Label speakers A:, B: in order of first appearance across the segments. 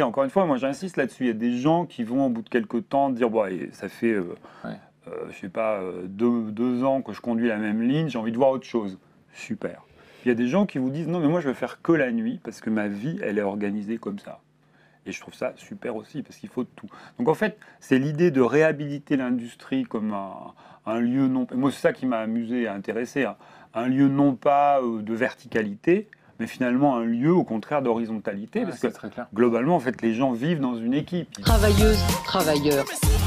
A: Et encore une fois, moi j'insiste là-dessus. Il y a des gens qui vont au bout de quelques temps dire bon, ça fait, euh,
B: Ouais.
A: euh, je sais pas, euh, deux, deux ans que je conduis la même ligne, j'ai envie de voir autre chose. Super. Il y a des gens qui vous disent non, mais moi je veux faire que la nuit parce que ma vie, elle est organisée comme ça. Et je trouve ça super aussi parce qu'il faut de tout. Donc en fait, c'est l'idée de réhabiliter l'industrie comme un, un lieu non. Moi, c'est ça qui m'a amusé et intéressé. hein. Un lieu non pas de verticalité, mais finalement un lieu au contraire d'horizontalité.
B: Ouais,
A: parce que
B: c'est très clair.
A: globalement, en fait, les gens vivent dans une équipe.
C: Travailleuses, travailleurs.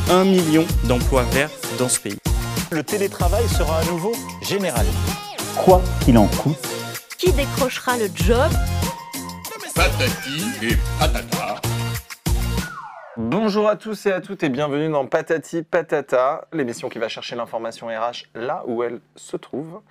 D: 1 million d'emplois verts dans ce pays.
E: Le télétravail sera à nouveau général.
F: quoi qu'il en coûte.
G: Qui décrochera le job?
H: Patati et patata.
I: Bonjour à tous et à toutes et bienvenue dans Patati Patata, l'émission qui va chercher l'information RH là où elle se trouve,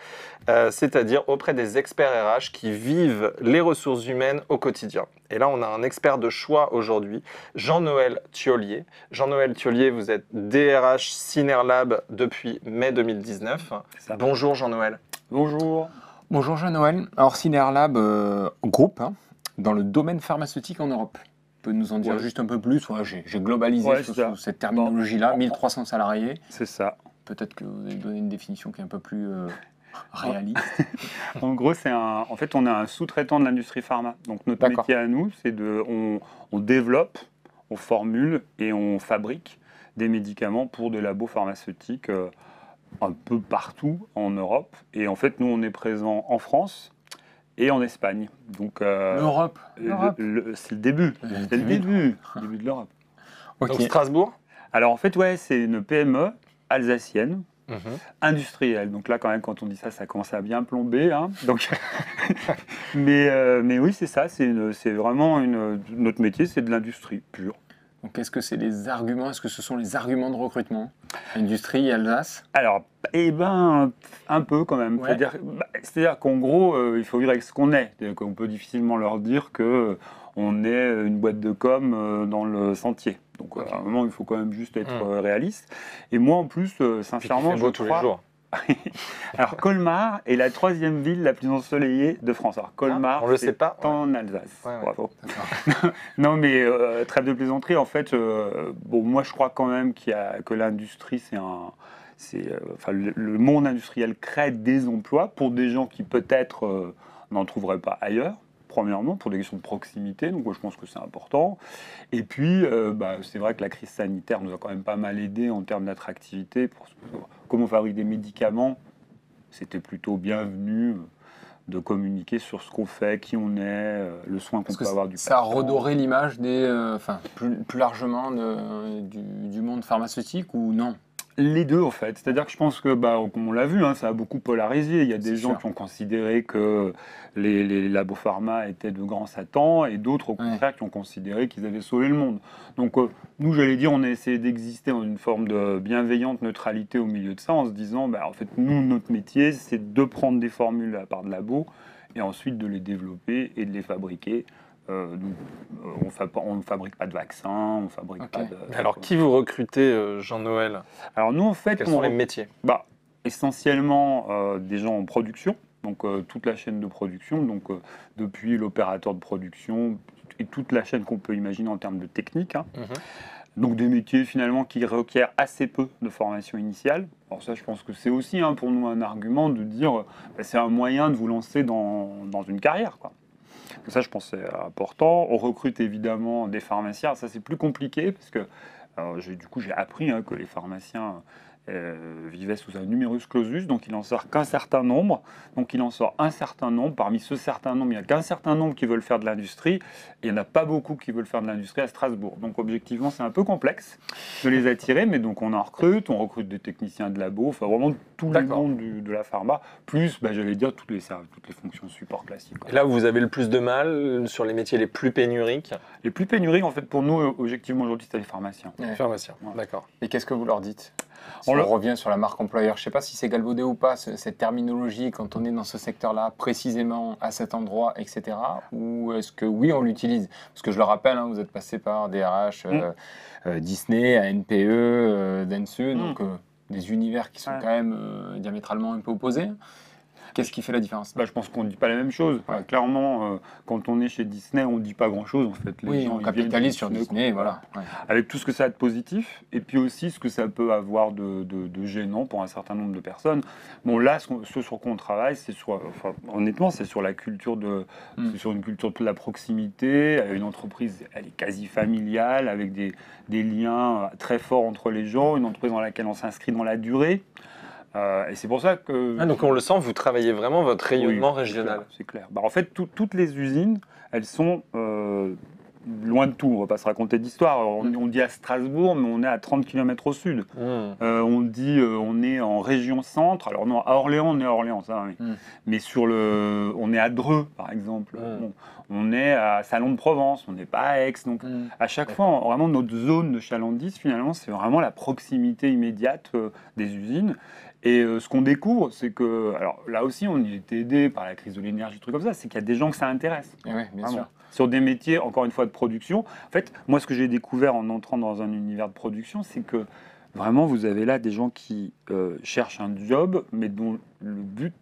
I: euh, c'est-à-dire auprès des experts RH qui vivent les ressources humaines au quotidien. Et là, on a un expert de choix aujourd'hui, Jean-Noël Thiolier. Jean-Noël Thiolier, vous êtes DRH Cinerlab depuis mai 2019.
A: Ça.
I: Bonjour Jean-Noël.
A: Bonjour.
B: Bonjour Jean-Noël. Alors Cinerlab, euh, groupe hein, dans le domaine pharmaceutique en Europe. Peux nous en dire
A: Ouais.
B: juste un peu plus? Ouais, J'ai globalisé
A: Ouais,
B: sous,
A: c'est ça.
B: sous cette terminologie-là,
A: Bon.
B: 1300 salariés.
A: C'est ça.
B: Peut-être que vous avez donné une définition qui est un peu plus euh, réaliste.
A: En gros, c'est un. En fait, on est un sous-traitant de l'industrie pharma. Donc notre métier à nous, c'est de, on, on développe, on formule et on fabrique des médicaments pour des labos pharmaceutiques euh, un peu partout en Europe. Et en fait, nous, on est présent en France et en Espagne. Donc euh,
B: L'Europe.
A: le-
B: L'Europe.
A: le- c'est le début.
B: Le
A: C'est le début. le début de l'Europe.
B: Ok.
I: Donc Strasbourg.
A: Alors en fait, ouais, c'est une PME alsacienne
I: Mhm.
A: industrielle. Donc là, quand même, quand on dit ça, ça commence à bien plomber. hein. Donc, mais, euh, mais oui, c'est ça. C'est vraiment une, notre métier, c'est de l'industrie pure.
B: Donc qu'est-ce que c'est les arguments Est-ce que ce sont les arguments de recrutement? Industrie Alsace?
A: Alors, eh ben, un peu quand même.
B: Ouais.
A: C'est-à-dire, bah, c'est-à-dire qu'en gros, euh, il faut vivre avec ce qu'on est. C'est-à-dire qu'on peut difficilement leur dire que euh, on est une boîte de com euh, dans le sentier. Donc, euh, à un moment, il faut quand même juste être
I: Mm.
A: euh, réaliste. Et moi, en plus, euh, sincèrement,
I: beau
A: je
I: tous
A: crois-
I: les jours.
A: Alors, Colmar est la troisième ville la plus ensoleillée de France. Alors, Colmar,
I: Ah, on le
A: c'est
I: sait pas.
A: en Alsace.
I: Ouais, ouais.
A: Bravo. non, mais euh, trêve de plaisanterie, en fait, euh, bon, moi, je crois quand même qu'il y a, que l'industrie, c'est un. C'est, euh, enfin, le, le monde industriel crée des emplois pour des gens qui peut-être n'en trouveraient pas ailleurs. Premièrement, pour des questions de proximité, donc moi, je pense que c'est important. Et puis, euh, bah, c'est vrai que la crise sanitaire nous a quand même pas mal aidé en termes d'attractivité. Pour, comme on fabrique des médicaments, c'était plutôt bienvenu euh, de communiquer sur ce qu'on fait, qui on est, euh, le soin qu'on peut avoir du
B: ça a
A: patient.
B: redoré l'image des, euh, enfin plus, plus largement de- du, du monde pharmaceutique ou non?
A: Les deux, en fait. C'est-à-dire que je pense que, bah, comme on l'a vu, hein, ça a beaucoup polarisé. Il y a des gens
B: sûr.
A: qui ont considéré que les, les labos pharma étaient de grands satans et d'autres, au
B: Ouais.
A: contraire, qui ont considéré qu'ils avaient sauvé le monde. Donc, euh, nous, j'allais dire, on a essayé d'exister dans une forme de bienveillante neutralité au milieu de ça, en se disant, bah, en fait, nous, notre métier, c'est de prendre des formules à part de labos et ensuite de les développer et de les fabriquer. Euh, euh, on fa- on ne fabrique pas de vaccins, on ne fabrique pas de...
I: Alors, qui vous recrutez, euh, Jean-Noël?
A: Alors, nous, en fait,
I: Quels
A: on
I: sont les métiers?
A: Bah, essentiellement euh, des gens en production, donc euh, toute la chaîne de production, donc euh, depuis l'opérateur de production et toute la chaîne qu'on peut imaginer en termes de technique. hein.
I: Mhm.
A: Donc des métiers finalement qui requièrent assez peu de formation initiale. Alors ça, je pense que c'est aussi hein, pour nous un argument de dire bah, c'est un moyen de vous lancer dans, dans une carrière. Quoi. Ça, je pense c'est important. On recrute évidemment des pharmaciens. Ça, c'est plus compliqué parce que j'ai- du coup, j'ai appris hein, que les pharmaciens euh, vivaient sous un numerus clausus, donc il en sort qu'un certain nombre. Donc il en sort un certain nombre. Parmi ce certain nombre, il n'y a qu'un certain nombre qui veulent faire de l'industrie. Et il n'y en a pas beaucoup qui veulent faire de l'industrie à Strasbourg. Donc objectivement, c'est un peu complexe de les attirer, mais donc on en recrute, on recrute des techniciens de labo, enfin vraiment tout le monde du- de la pharma, plus, bah, j'allais dire, toutes les, toutes les fonctions support classiques. quoi.
I: Et là où vous avez le plus de mal sur les métiers les plus pénuriques
A: Les plus pénuriques, en fait, pour nous, objectivement, aujourd'hui, c'est les pharmaciens.
B: Ouais.
I: Pharmaciens,
A: Ouais.
I: d'accord.
B: Et qu'est-ce que vous leur dites? Si
A: On
B: revient sur la marque employeur, je ne sais pas si c'est galvaudé ou pas, ce- cette terminologie, quand on est dans ce secteur-là, précisément à cet endroit, etc. Ou est-ce que oui, on l'utilise? Parce que je le rappelle, hein, vous êtes passé par DRH, euh, euh, Disney, ANPE, euh, Dentsu, donc euh, des univers qui sont
A: Ouais.
B: quand même diamétralement un peu opposés. Qu'est-ce qui fait la différence?
A: Bah, je pense qu'on ne dit pas la même chose. Enfin, clairement, euh, quand on est chez Disney, on ne dit pas grand-chose en fait. Les
B: Oui,
A: gens,
B: on capitalise sur Disney, voilà. Ouais.
A: Avec tout ce que ça a de positif, et puis aussi ce que ça peut avoir de, de- de gênant pour un certain nombre de personnes. Bon, là, ce, sur quoi on travaille, c'est sur, enfin, honnêtement, c'est sur la culture de,
B: Mm.
A: c'est sur une culture de la proximité. Une entreprise, elle est quasi familiale, avec des, des liens euh, très forts entre les gens. Une entreprise dans laquelle on s'inscrit dans la durée. Euh, et c'est pour ça que
I: Ah, donc on le sent, vous travaillez vraiment votre rayonnement
A: oui,
I: régional.
A: C'est clair. Bah, en fait, tout- toutes les usines, elles sont euh, loin de tout. On va pas se raconter d'histoire. On, on dit à Strasbourg, mais on est à 30 km au sud.
I: Mmh.
A: Euh, on dit on est en région centre. Alors non, à Orléans, on est à Orléans, ça. oui.
B: Mm.
A: Mais sur le, on est à Dreux, par exemple.
I: Mm.
A: Bon, on est à Salon de Provence. On n'est pas à Aix. Donc à chaque fois, vraiment notre zone de chalandise, finalement, c'est vraiment la proximité immédiate des usines. Et euh, ce qu'on découvre, c'est que, alors là aussi, on y était aidé par la crise de l'énergie, trucs comme ça, c'est qu'il y a des gens que ça intéresse.
B: Eh oui, bien sûr.
A: Sur des métiers, encore une fois, de production. En fait, moi, ce que j'ai découvert en entrant dans un univers de production, c'est que vraiment, vous avez là des gens qui euh, cherchent un job, mais dont le but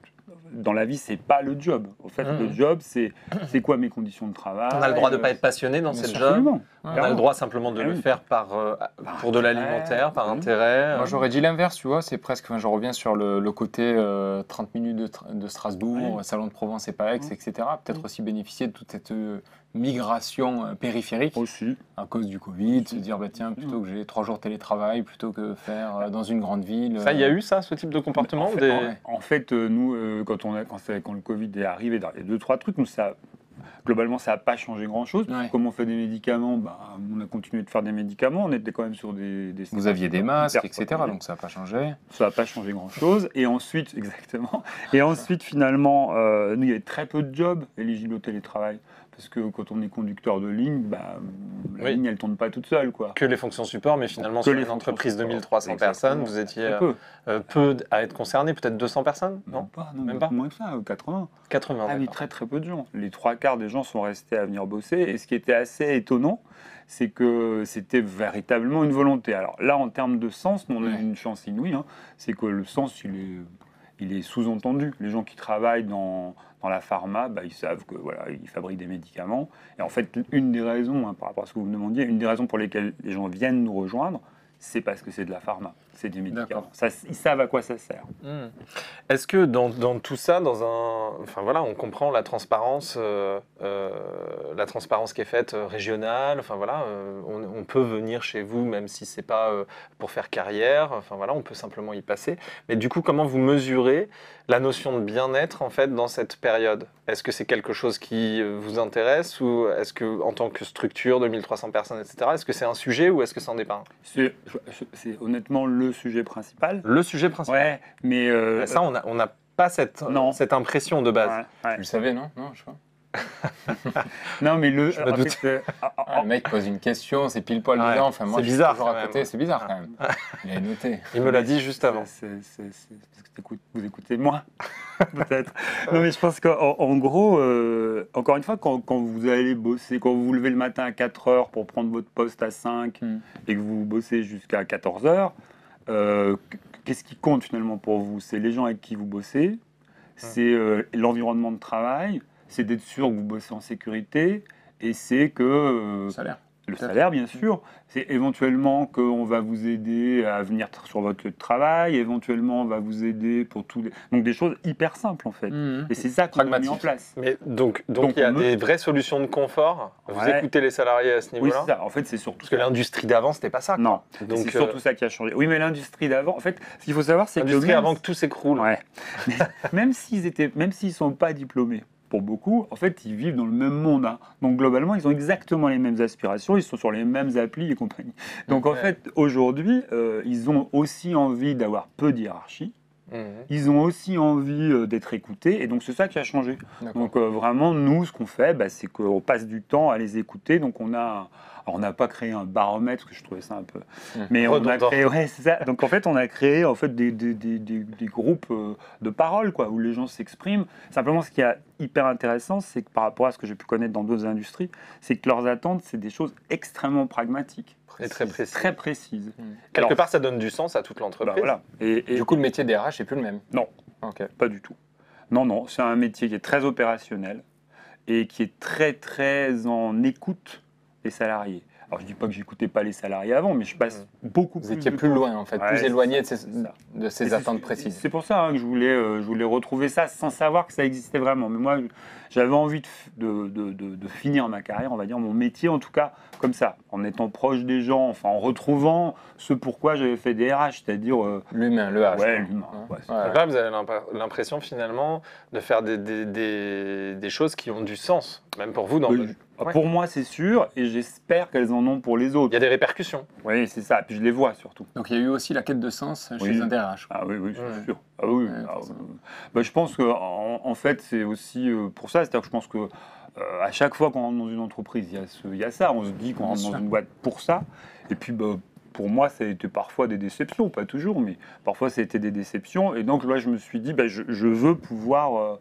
A: dans la vie, c'est pas le job. En fait,
I: Mhm.
A: le job, c'est c'est quoi mes conditions de travail
I: On a le droit de ne
A: euh,
I: pas être passionné dans
B: sûr.
I: job. On a le droit simplement de
A: Ah
I: le
A: oui.
I: faire par, euh, pour de l'alimentaire, par
A: oui.
I: intérêt.
B: Moi, j'aurais dit l'inverse, tu vois. C'est presque. Enfin, je reviens sur le, le côté euh, 30 minutes de, tra- de Strasbourg. Salon de Provence et Aix,
A: Ouais.
B: etc. Peut-être aussi bénéficier de toute cette euh, migration euh, périphérique
A: Aussi.
B: à cause du Covid, se dire, bah, tiens, plutôt que j'ai trois jours de télétravail, plutôt que faire euh, dans une grande ville.
I: Ça, il y a
B: euh,
I: eu ça, ce type de comportement
A: En fait,
I: des-
A: en- en fait, nous, euh, quand, on a, quand, le Covid est arrivé, dans les deux, trois trucs, nous, ça, globalement, ça n'a pas changé grand-chose.
B: Ouais.
A: Comme on fait des médicaments, bah, on a continué de faire des médicaments. On était quand même sur des... des
B: Vous aviez des masques, etc. Donc ça n'a pas changé.
A: Ça n'a pas changé grand-chose. Et ensuite, exactement. Et ensuite, finalement, euh, nous, il y avait très peu de jobs éligibles au télétravail. Parce que quand on est conducteur de ligne, bah, la
I: Oui.
A: ligne, elle ne tourne pas toute seule. Quoi.
I: que les fonctions support, mais finalement,
A: Que
I: sur
A: les
I: une entreprise de
A: support.
I: 1300
A: Exactement.
I: personnes, vous étiez euh,
A: peu.
I: euh, peu à être concerné, peut-être 200 personnes
A: Non,
I: Non?
A: pas, non,
I: Même pas
A: moins que ça, euh, 80.
I: 80,
A: Ah oui, très très peu de gens. Les trois quarts des gens sont restés à venir bosser. Et ce qui était assez étonnant, c'est que c'était véritablement une volonté. Alors là, en termes de sens, on a une chance inouïe. hein. c'est que le sens, il est, il est sous-entendu. Les gens qui travaillent dans, dans la pharma, bah, ils savent que voilà, ils fabriquent des médicaments. Et en fait, une des raisons, hein, par rapport à ce que vous me demandiez, une des raisons pour lesquelles les gens viennent nous rejoindre, c'est parce que c'est de la pharma, c'est.
B: D'accord.
A: Ça, ils savent à quoi ça sert.
I: Hmm. Est-ce que dans, dans tout ça, dans un, enfin voilà, on comprend la transparence, euh, euh, la transparence qui est faite euh, régionale. Enfin voilà, euh, on, on peut venir chez vous même si c'est pas euh, pour faire carrière. Enfin voilà, on peut simplement y passer. Mais du coup, comment vous mesurez la notion de bien-être en fait dans cette période? Est-ce que c'est quelque chose qui vous intéresse ou est-ce que en tant que structure de 1300 personnes, etc. Est-ce que c'est un sujet ou est-ce que c'en est pas un?
A: C'est honnêtement le sujet principal.
I: Le sujet principal.
A: Ouais, mais euh,
I: Ça, on n'a on n'a pas cette,
A: Non.
I: cette impression de base.
A: ouais, ouais.
B: Tu le savais, non? Non, je pas.
A: Non, mais le.
I: Je me
A: en
I: doute.
A: fait, euh,
B: Ah, le mec pose une question, c'est pile poil
I: Ouais,
B: dedans. Enfin, moi,
I: c'est bizarre,
B: toujours
I: quand
B: à côté. C'est bizarre quand même. Il a noté.
I: Il me l'a dit juste avant.
A: C'est c'est- c'est parce que t'écoutes- vous écoutez moins, peut-être. Non, mais je pense qu'en en gros, euh, encore une fois, quand, quand vous allez bosser, quand vous vous levez le matin à 4 heures pour prendre votre poste à 5
B: Mm.
A: et que vous bossez jusqu'à 14 heures, euh, qu'est-ce qui compte finalement pour vous? C'est les gens avec qui vous bossez, c'est euh, l'environnement de travail, c'est d'être sûr que vous bossez en sécurité et c'est que euh,
B: Salaire.
A: Le salaire, bien sûr. C'est éventuellement qu'on va vous aider à venir sur votre lieu de travail, éventuellement on va vous aider pour tous les... Donc des choses hyper simples en fait.
B: Mhm.
A: Et c'est ça qu'on a mis en place.
I: Mais donc, donc,
A: Donc,
I: il y a
A: me-
I: des vraies solutions de confort. Vous
A: Ouais.
I: écoutez les salariés à ce
A: Oui,
I: niveau-là
A: c'est ça. En fait, c'est surtout
I: Parce que l'industrie d'avant, c'était pas ça. quoi.
A: Non,
I: Donc,
A: c'est
I: euh,
A: surtout ça qui a changé. Oui, mais l'industrie d'avant, en fait, ce qu'il faut savoir, c'est que
I: l'industrie
A: même-
I: avant que tout s'écroule.
A: Ouais. Même s'ils étaient, même s'ils sont pas diplômés, pour beaucoup, en fait, ils vivent dans le même monde. hein. Donc globalement, ils ont exactement les mêmes aspirations, ils sont sur les mêmes applis et compagnie. Donc en
I: Ouais.
A: fait, aujourd'hui, euh, ils ont aussi envie d'avoir peu de hiérarchie.
I: Mhm.
A: Ils ont aussi envie euh, d'être écoutés, et donc c'est ça qui a changé. Donc euh, vraiment, nous, ce qu'on fait, bah, c'est qu'on passe du temps à les écouter. Donc on a, on n'a pas créé un baromètre, parce que je trouvais ça un peu,
B: Mmh.
A: mais on a créé, ouais, c'est ça. Donc en fait, on a créé en fait des, des, des, des- groupes euh, de parole, quoi, où les gens s'expriment. Simplement, ce qui est hyper intéressant, c'est que par rapport à ce que j'ai pu connaître dans d'autres industries, c'est que leurs attentes, c'est des choses extrêmement pragmatiques,
I: Et très précis.
A: très précises.
I: Quelque
A: Alors,
I: part, ça donne du sens à toute
A: bah,
I: l'entreprise.
A: voilà. Et, et-
B: Du coup, le métier des RH est plus le même.
A: Non. Pas du tout. Non, non, c'est un métier qui est très opérationnel et qui est très, très en écoute des salariés. Alors, je dis pas que j'écoutais pas les salariés avant, mais je passe beaucoup
B: Vous
A: plus
B: étiez
A: de
B: plus
A: temps.
B: loin, en fait,
A: Ouais,
B: plus éloigné de ces, de attentes précises.
A: C'est pour ça hein, que je voulais, euh, je voulais retrouver ça sans savoir que ça existait vraiment. Mais moi, j'avais envie de, f- de, de- de- de finir ma carrière, on va dire, mon métier en tout cas, comme ça, en étant proche des gens, enfin en retrouvant ce pourquoi j'avais fait des RH, c'est-à-dire euh,
B: L'humain, le H.
A: ouais, l'humain.
B: Hein
A: ouais,
I: là, vous avez l'imp- l'impression finalement de faire des, des- des- des choses qui ont du sens, même pour vous. Dans
A: Euh,
I: Ouais.
A: Pour moi, c'est sûr, et j'espère qu'elles en ont pour les
I: Il
A: autres.
I: y a des répercussions.
A: Oui, c'est ça. Puis je les vois surtout.
B: Donc il y a eu aussi la quête de sens chez
A: Oui.
B: un DRH.
A: Ah oui, oui, c'est
I: Ouais.
A: sûr. Ah oui,
B: Ouais,
A: ah, euh, bah, je pense que en, en fait, c'est aussi euh, pour ça. C'est-à-dire que je pense que euh, à chaque fois qu'on rentre dans une entreprise, il y a, ce- il y a ça. On se dit qu'on rentre dans une boîte pour ça. Et puis, bah, pour moi, ça a été parfois des déceptions, pas toujours, mais parfois ça a été des déceptions. Et donc là, je me suis dit, bah, je, je veux pouvoir euh,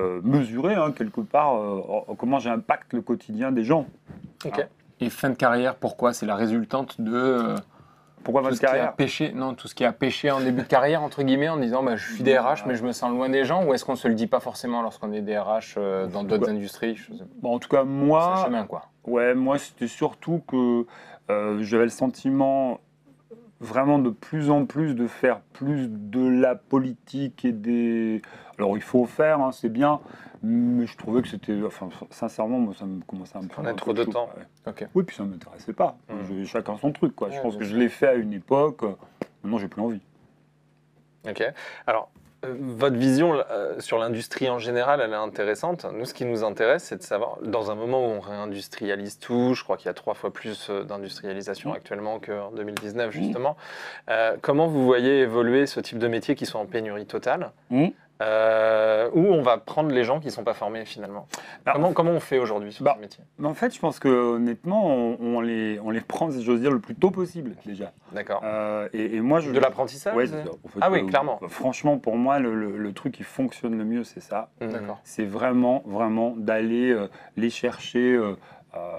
A: euh, mesurer hein, quelque part euh, en- comment j'impacte le quotidien des gens.
I: Ok.
B: Et fin de carrière, pourquoi C'est la résultante de euh,
A: Pourquoi
B: qui a
A: carrière?
B: pêché, non, tout ce qui a pêché en début de carrière entre guillemets, en disant bah, je suis DRH mais je me sens loin des gens. Ou est-ce qu'on se le dit pas forcément lorsqu'on est DRH euh, dans d'autres industries Je sais pas.
A: Bon, En tout cas,
B: C'est un
A: moi,
B: chemin quoi.
A: Ouais, moi c'était surtout que euh, j'avais le sentiment vraiment de plus en plus de faire plus de la politique et des... Alors il faut faire, hein, c'est bien, mais je trouvais que c'était... Enfin, sincèrement, moi ça me commençait à me prendre
I: a
A: un
I: trop de
A: chaud,
I: temps.
A: ouais.
B: Ok.
A: Oui, puis ça ne m'intéressait pas.
I: Mm.
A: Je- chacun son truc, quoi. je pense que je l'ai fait à une époque, euh, maintenant j'ai plus envie.
I: Ok. Alors, votre vision euh, sur l'industrie en général, elle est intéressante. Nous, ce qui nous intéresse, c'est de savoir, dans un moment où on réindustrialise tout, je crois qu'il y a trois fois plus euh, d'industrialisation
A: Mm.
I: actuellement qu'en 2019, justement, euh, comment vous voyez évoluer ce type de métier qui sont en pénurie totale
A: Mm.
I: Euh, où on va prendre les gens qui ne sont pas formés finalement
A: Bah,
I: comment, comment on fait aujourd'hui sur
A: bah,
I: ce métier
A: en fait, je pense que honnêtement, on, on les, on les prend, si j'ose dire, le plus tôt possible, déjà.
I: D'accord.
A: Euh, et, et moi, je...
I: De l'apprentissage
A: Ouais. En fait,
I: Ah oui,
A: euh,
I: clairement.
A: Franchement, pour moi, le, le- le truc qui fonctionne le mieux, c'est ça.
B: D'accord.
A: C'est vraiment, vraiment d'aller les chercher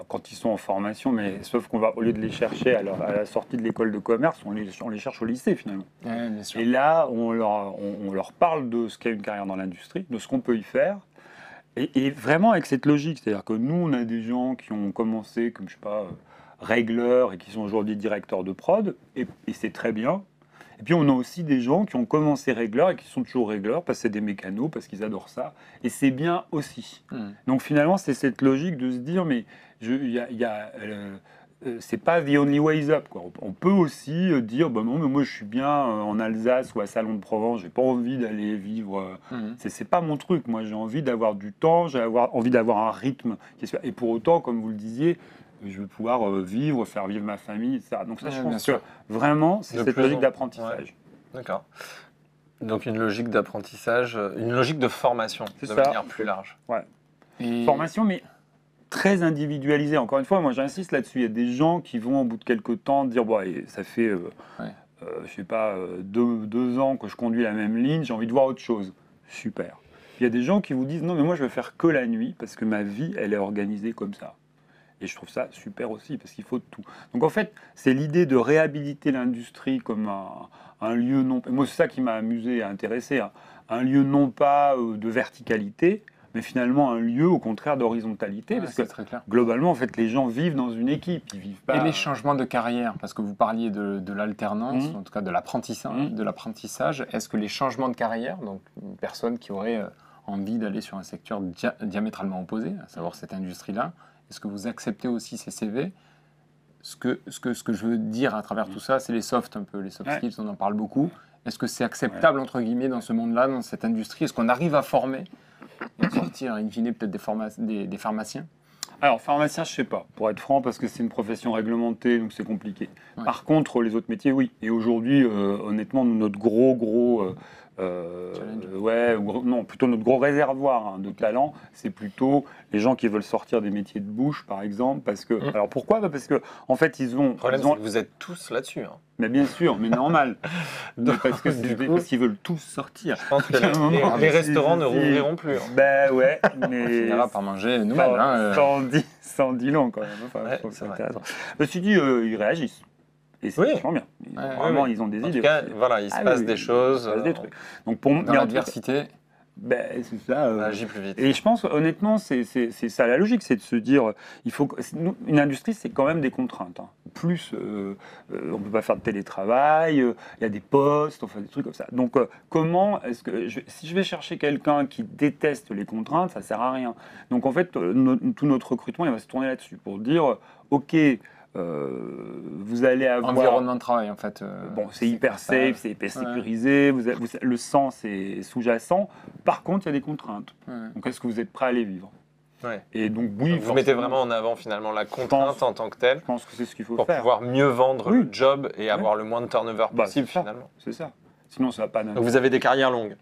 A: quand ils sont en formation, mais sauf qu'on va, au lieu de les chercher à, leur- à la sortie de l'école de commerce, on les, on les cherche au lycée finalement.
B: Ouais, bien sûr.
A: Et là, on leur, on, on leur parle de ce qu'est une carrière dans l'industrie, de ce qu'on peut y faire. Et, et vraiment avec cette logique, c'est-à-dire que nous, on a des gens qui ont commencé comme, je sais pas, euh, règleurs et qui sont aujourd'hui directeurs de prod, et, et c'est très bien. Et puis on a aussi des gens qui ont commencé règleurs et qui sont toujours règleurs parce que c'est des mécanos, parce qu'ils adorent ça. Et c'est bien aussi.
B: Hmm.
A: Donc finalement, c'est cette logique de se dire, mais il y a, il y a, euh, euh, c'est pas the only ways up. Quoi. On peut aussi euh, dire, bah non, mais moi je suis bien en Alsace ou à Salon de Provence, j'ai pas envie d'aller vivre.
B: Mhm.
A: c'est, pas mon truc. Moi j'ai envie d'avoir du temps, j'ai envie d'avoir un rythme. qui Et pour autant, comme vous le disiez, je veux pouvoir euh, vivre, faire vivre ma famille, etc. Donc ça,
B: Ouais,
A: je pense que vraiment, c'est cette logique
I: en-
A: d'apprentissage.
I: D'accord. Donc une logique d'apprentissage, euh, une logique de formation de
A: ça.
I: manière plus large.
B: Et-
A: Formation, mais très individualisée. Encore une fois, moi j'insiste là-dessus. Il y a des gens qui vont au bout de quelques temps dire bon, ça fait, euh,
B: Ouais.
A: euh, je sais pas, deux, deux ans que je conduis la même ligne, j'ai envie de voir autre chose. Super. Il y a des gens qui vous disent non, mais moi je vais faire que la nuit parce que ma vie elle est organisée comme ça. Et je trouve ça super aussi parce qu'il faut de tout. Donc en fait, c'est l'idée de réhabiliter l'industrie comme un, un lieu non. Moi, c'est ça qui m'a amusé et intéressé. hein. Un lieu non pas euh, de verticalité, mais finalement un lieu au contraire d'horizontalité.
B: Ouais,
A: parce que
B: très clair.
A: globalement, en fait, les gens vivent dans une équipe. Ils vivent pas.
B: Et les changements de carrière, parce que vous parliez de, de l'alternance,
A: Mhm.
B: en tout cas de l'apprentissage,
A: Mhm.
B: de l'apprentissage. Est-ce que les changements de carrière, donc une personne qui aurait euh, envie d'aller sur un secteur dia- diamétralement opposé, à savoir cette industrie-là, est-ce que vous acceptez aussi ces CV ce que, ce, que, ce que je veux dire à travers tout ça, c'est les soft un peu, les soft skills, on en parle beaucoup. Est-ce que c'est acceptable, entre guillemets, dans ce monde-là, dans cette industrie? Est-ce qu'on arrive à former et sortir, in fine, peut-être des, des, des pharmaciens?
A: Alors, pharmacien, je sais pas, pour être franc, parce que c'est une profession réglementée, donc c'est compliqué.
B: Ouais.
A: Par contre, les autres métiers, oui. Et aujourd'hui, euh, honnêtement, notre gros, gros. euh, euh,
B: Challenge.
A: ouais, gros- non, plutôt notre gros réservoir hein, de talent, c'est plutôt les gens qui veulent sortir des métiers de bouche, par exemple, parce que.
I: Mm.
A: Alors pourquoi? Bah, Parce que en fait, ils ont.
I: Le problème,
A: ils ont-
I: que vous êtes tous là-dessus. hein.
A: mais bien sûr, mais normal. Mais parce que qu'ils veulent tous sortir.
I: Je pense que les,
A: moment,
I: les
A: si-
I: restaurants ne rouvriront plus. hein.
A: Ben ouais,
B: On
A: mais.
B: finira par manger nous-mêmes.
A: Ça,
B: hein, euh.
A: dit, dit long quand même. Enfin,
I: Ouais,
A: je me suis dit, euh, ils réagissent. Et c'est
I: Oui.
A: vachement bien. Ils-
B: Ouais,
A: vraiment, ils ont des
I: En
A: idées.
I: tout cas,
A: aussi.
I: voilà, il se
A: Ah
I: passe
A: oui,
I: des
A: il se
I: choses.
A: passe des
I: euh,
A: trucs. Donc pour
B: Dans
A: en
B: l'adversité,
A: Ben, c'est ça. euh,
I: Agis plus vite.
A: Et je pense, honnêtement, c'est ça la logique, c'est de se dire, il faut une industrie, c'est quand même des contraintes. hein. Plus, euh, euh, on peut pas faire de télétravail, euh, il y a des postes, enfin des trucs comme ça. Donc, euh, comment est-ce que, je- si je vais chercher quelqu'un qui déteste les contraintes, ça sert à rien. Donc, en fait, euh, no- tout notre recrutement, il va se tourner là-dessus pour dire, ok, euh, vous allez avoir
B: Environnement de travail, en fait. euh,
A: Bon, c'est hyper safe, c'est hyper
B: Ouais.
A: sécurisé, vous avez- vous- le sang c'est sous-jacent. Par contre, il y a des contraintes.
B: Ouais.
A: Donc, est-ce que vous êtes prêt à les vivre?
I: Ouais.
A: Et donc, oui,
I: vous mettez vraiment en avant finalement la contrainte
A: pense-
I: en tant que telle
A: Je pense que c'est ce qu'il faut
I: pour
A: faire.
I: pouvoir mieux vendre
A: Oui.
I: le job et avoir le moins de turnover
A: Bah,
I: possible finalement.
A: C'est ça. Sinon, ça va pas.
I: Donc vous avez des carrières longues.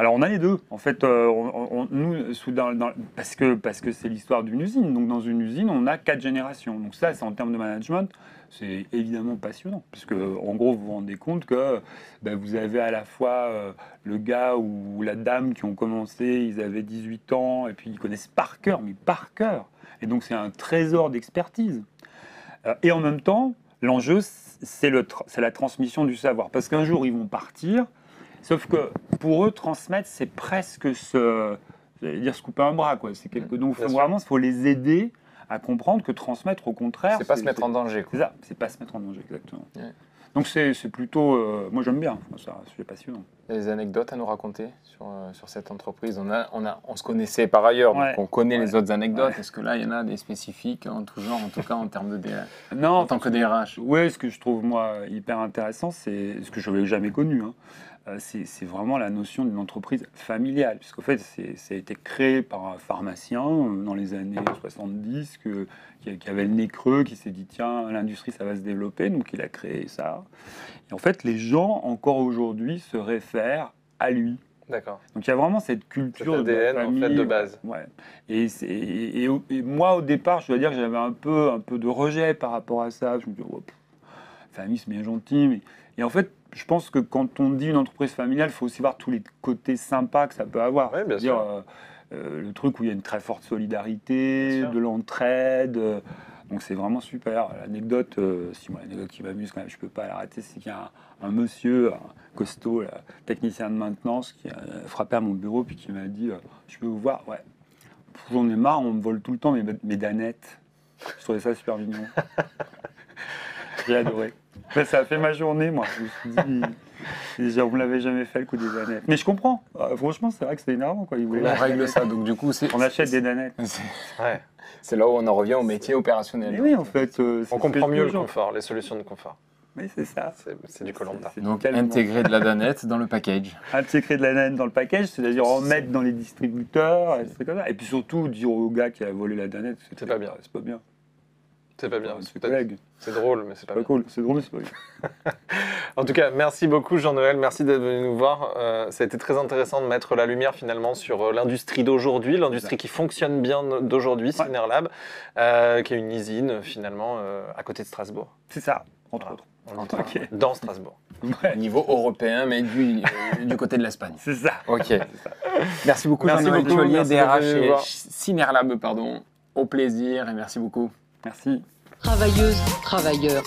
A: Alors, on a les deux. En fait, euh, on- nous, dans- dans- parce que parce que c'est l'histoire d'une usine. Donc, dans une usine, on a quatre générations. Donc, ça, c'est en termes de management, c'est évidemment passionnant. Puisque, en gros, vous vous rendez compte que ben, vous avez à la fois euh, le gars ou la dame qui ont commencé, ils avaient 18 ans, et puis ils connaissent par cœur, mais par cœur. Et donc, c'est un trésor d'expertise. Euh, et en même temps, l'enjeu, c'est le la transmission du savoir. Parce qu'un jour, ils vont partir, sauf que pour eux, transmettre, c'est presque se, dire, se couper un bras. Quoi. C'est quelque... Donc, faut vraiment, il faut les aider à comprendre que transmettre, au contraire,
B: C'est pas se mettre en danger.
A: C'est ça, c'est pas se mettre en danger, exactement.
B: Ouais.
A: Donc, c'est plutôt. euh, moi, j'aime bien, c'est un sujet passionnant.
B: Il y a des anecdotes à nous raconter sur, euh, sur cette entreprise? On, a, on, a, on se connaissait par ailleurs,
A: Ouais.
B: donc on connaît les autres anecdotes.
A: Ouais.
B: Est-ce que là, il y en a des spécifiques en tout genre, en tout cas en termes de DRH,
A: Non,
B: en tant que DRH
A: Ouais, ce que je trouve moi hyper intéressant, c'est ce que je n'avais jamais connu. hein. Euh, c'est vraiment la notion d'une entreprise familiale, puisqu'en fait, ça a été créé par un pharmacien dans les années 70 que, qui, avait le nez creux, qui s'est dit tiens, l'industrie ça va se développer, donc il a créé ça. Et en fait, les gens encore aujourd'hui se réfèrent à lui.
I: D'accord.
A: Donc il y a vraiment cette culture
I: Cet
A: de
I: ADN en fait de base.
A: Ouais. Et, c'est- et, et- et moi, au départ, je dois dire que j'avais un peu, un peu de rejet par rapport à ça. Je me dis, oh, pff, famille, c'est bien gentil. Mais... Et en fait, je pense que quand on dit une entreprise familiale, il faut aussi voir tous les côtés sympas que ça peut avoir.
I: Ouais, bien sûr.
A: euh, euh, le truc où il y a une très forte solidarité, de l'entraide. euh, donc c'est vraiment super. L'anecdote, si moi l'anecdote qui m'amuse quand même, je peux pas la rater, c'est qu'il y a un, un monsieur, un costaud, là, technicien de maintenance, qui a frappé à mon bureau puis qui m'a dit, je peux vous voir, ouais. J'en ai marre, on me vole tout le temps mes, mes danettes. Je trouvais ça super mignon. J'ai adoré. Mais ça a fait ma journée, moi. Je me suis dit, on me l'avait jamais fait le coup des danettes. Mais je comprends. Euh, franchement, c'est vrai que c'est énervant. Quoi. Ils voulaient-
B: On règle ça, donc du coup, c'est
A: On achète des danettes.
B: c'est-
I: Ouais.
B: c'est là où on en revient au métier opérationnel.
A: Mais oui, en fait. euh,
I: On
A: c'est-
I: comprend mieux le confort, les solutions de confort.
A: Oui, c'est ça.
I: C'est du Colanta.
B: Donc
A: tellement-
B: intégrer de la danette dans le package.
A: intégrer de la danette dans le package, c'est-à-dire en mettre dans les distributeurs, et, comme ça. et puis surtout dire au gars qui a volé la danette,
I: C'est pas bien.
A: C'est pas bien.
I: C'est pas bien.
A: C'est
I: drôle, mais c'est pas
A: Pas
I: bien.
A: cool. C'est drôle, mais c'est pas bien.
I: En tout cas, merci beaucoup Jean-Noël, merci d'être venu nous voir. Euh, ça a été très intéressant de mettre la lumière finalement sur euh, l'industrie d'aujourd'hui, l'industrie qui fonctionne bien d'aujourd'hui,
A: Ouais.
I: Synerlab, euh, qui est une usine finalement euh, à côté de Strasbourg.
A: C'est ça, entre
I: Voilà.
A: autres. Ok.
I: Dans Strasbourg.
A: Ouais,
B: Au niveau européen, mais du, euh, du côté de l'Espagne.
A: c'est ça.
B: Ok. Merci beaucoup,
I: Merci
B: Jean-Noël
I: beaucoup,
B: Chevalier,
I: merci d'être
B: DRH. Synerlab, pardon. Au plaisir et merci beaucoup.
A: Merci.
C: Travailleuses, travailleurs.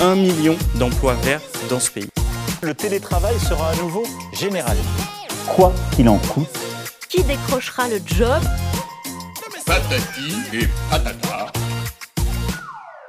D: Un million d'emplois verts dans ce pays.
E: Le télétravail sera à nouveau généralisé.
F: Quoi qu'il en coûte,
G: Qui décrochera le job?
H: Patati et patata.